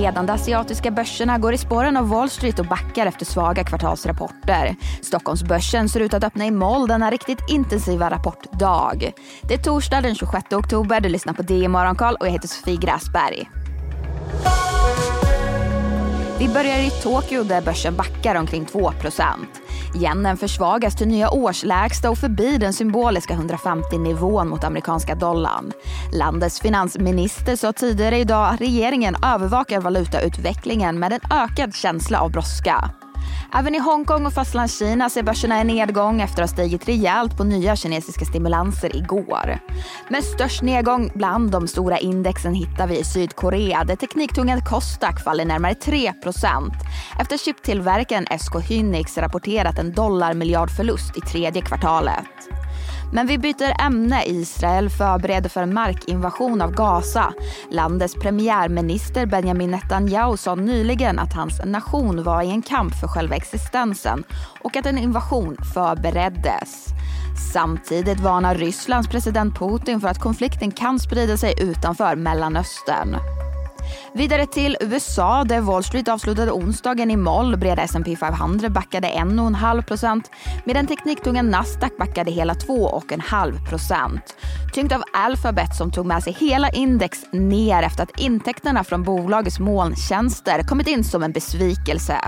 ledande asiatiska börserna går i spåren av Wall Street och backar efter svaga kvartalsrapporter. Stockholmsbörsen ser ut att öppna i moll denna riktigt intensiva rapportdag. Det är torsdag den 26 oktober, du lyssnar på DI Morgonkoll och jag heter Sofie Gräsberg. Vi börjar i Tokyo där börsen backar omkring 2 Yenen försvagas till nya årslägsta och förbi den symboliska 150-nivån mot amerikanska dollarn. Landets finansminister sa tidigare idag att regeringen övervakar valutautvecklingen med en ökad känsla av brådska. Även i Hongkong och fastlandskina ser börserna en nedgång efter att ha stigit rejält på nya kinesiska stimulanser igår. Men störst nedgång bland de stora indexen hittar vi i Sydkorea där tekniktungan Kostak faller närmare 3% efter chiptillverkaren SK Hynix rapporterat en dollarmiljardförlust i tredje kvartalet. Men vi byter ämne. Israel förbereder för en markinvasion av Gaza. Landets premiärminister Benjamin Netanyahu sa nyligen att hans nation var i en kamp för själva existensen och att en invasion förbereddes. Samtidigt varnar Rysslands president Putin för att konflikten kan sprida sig utanför Mellanöstern. Vidare till USA där Wall Street avslutade onsdagen i moll. Breda S&P 500 backade 1,5% medan tekniktunga Nasdaq backade hela 2,5% Tyngt av Alphabet som tog med sig hela index ner efter att intäkterna från bolagets molntjänster kommit in som en besvikelse.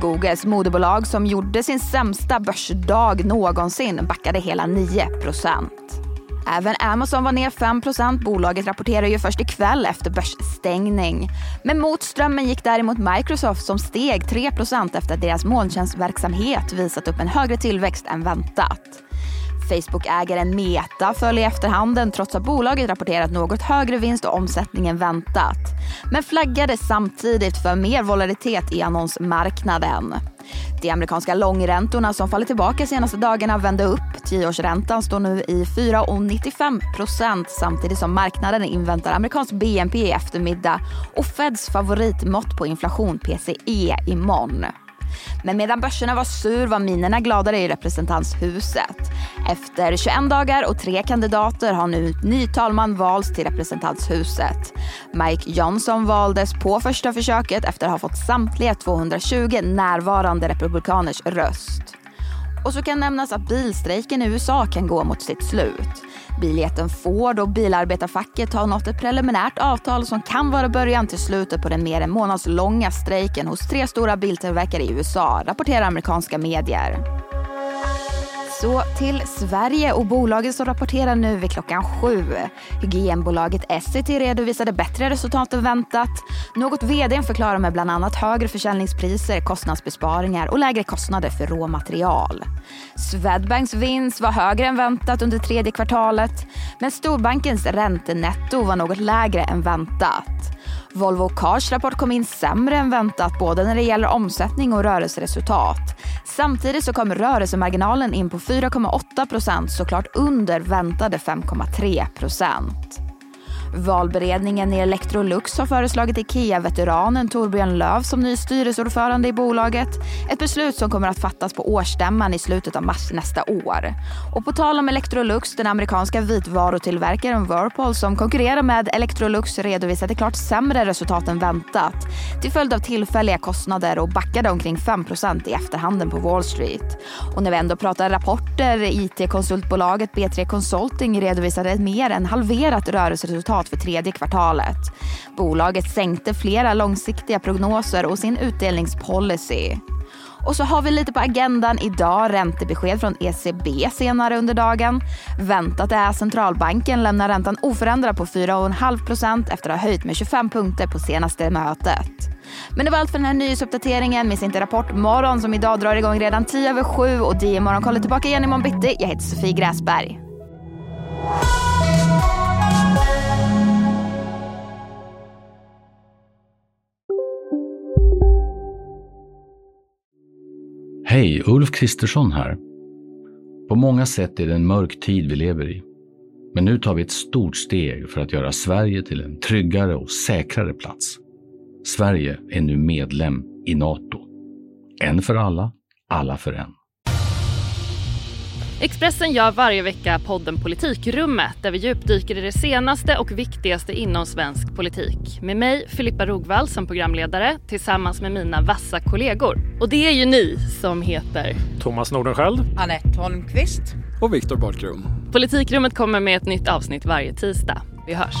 Googles moderbolag som gjorde sin sämsta börsdag någonsin backade hela 9 Även Amazon var ner 5% Bolaget rapporterar ju först ikväll efter börsstängning. Men mot strömmen gick däremot Microsoft som steg 3% efter att deras molntjänstverksamhet visat upp en högre tillväxt än väntat. Facebook-ägaren Meta föll i efterhanden trots att bolaget rapporterat något högre vinst och omsättning än väntat. Men flaggade samtidigt för mer volatilitet i annonsmarknaden. De amerikanska långräntorna som fallit tillbaka senaste dagarna vände upp. Tioårsräntan står nu i 4,95% samtidigt som marknaden inväntar amerikansk BNP i eftermiddag och Feds favoritmått på inflation PCE imorgon. Men medan börserna var sur var minerna gladare i representanthuset. Efter 21 dagar och tre kandidater har nu ny talman valts till representanthuset. Mike Johnson valdes på första försöket efter att ha fått samtliga 220 närvarande republikaners röst. Och så kan nämnas att bilstrejken i USA kan gå mot sitt slut. Biljätten Ford och bilarbetarfacket har nått ett preliminärt avtal som kan vara början till slutet på den mer än månadslånga strejken hos tre stora biltillverkare i USA, rapporterar amerikanska medier. Så till Sverige och bolaget som rapporterar nu vid klockan sju. Hygienbolaget Essity redovisade bättre resultat än väntat. Något vd förklarar med bland annat högre försäljningspriser, kostnadsbesparingar och lägre kostnader för råmaterial. Swedbanks vinst var högre än väntat under tredje kvartalet men storbankens räntenetto var något lägre än väntat. Volvo Cars rapport kom in sämre än väntat både när det gäller omsättning och rörelseresultat. Samtidigt så kom rörelsemarginalen in på 4,8 procent, såklart under väntade 5,3 procent. Valberedningen i Electrolux har föreslagit IKEA-veteranen Torbjörn Löv som ny styrelseordförande i bolaget. Ett beslut som kommer att fattas på årsstämman i slutet av mars nästa år. Och på tal om Electrolux, den amerikanska vitvarutillverkaren Whirlpool som konkurrerar med Electrolux redovisade klart sämre resultat än väntat till följd av tillfälliga kostnader och backade omkring 5% i efterhanden på Wall Street. Och när vi ändå pratar rapporter, IT-konsultbolaget B3 Consulting redovisade ett mer än halverat rörelseresultat för tredje kvartalet. Bolaget sänkte flera långsiktiga prognoser och sin utdelningspolicy. Och så har vi lite på agendan idag räntebesked från ECB senare under dagen. Väntat är att centralbanken lämnar räntan oförändrad på 4,5% efter att ha höjt med 25 punkter på senaste mötet. Men det var allt för den här nyhetsuppdateringen. Missa inte Rapport morgon som idag drar igång redan 10 över 7 och DI morgon kollar tillbaka igen imorgon bitti. Jag heter Sofie Gräsberg. Hej, Ulf Kristersson här. På många sätt är det en mörk tid vi lever i. Men nu tar vi ett stort steg för att göra Sverige till en tryggare och säkrare plats. Sverige är nu medlem i Nato. En för alla, alla för en. Expressen gör varje vecka podden Politikrummet där vi djupdyker i det senaste och viktigaste inom svensk politik. Med mig, Filippa Rogvall, som programledare tillsammans med mina vassa kollegor. Och det är ju ni som heter Thomas Nordenskjöld, Anette Holmqvist och Viktor Bartkron. Politikrummet kommer med ett nytt avsnitt varje tisdag. Vi hörs!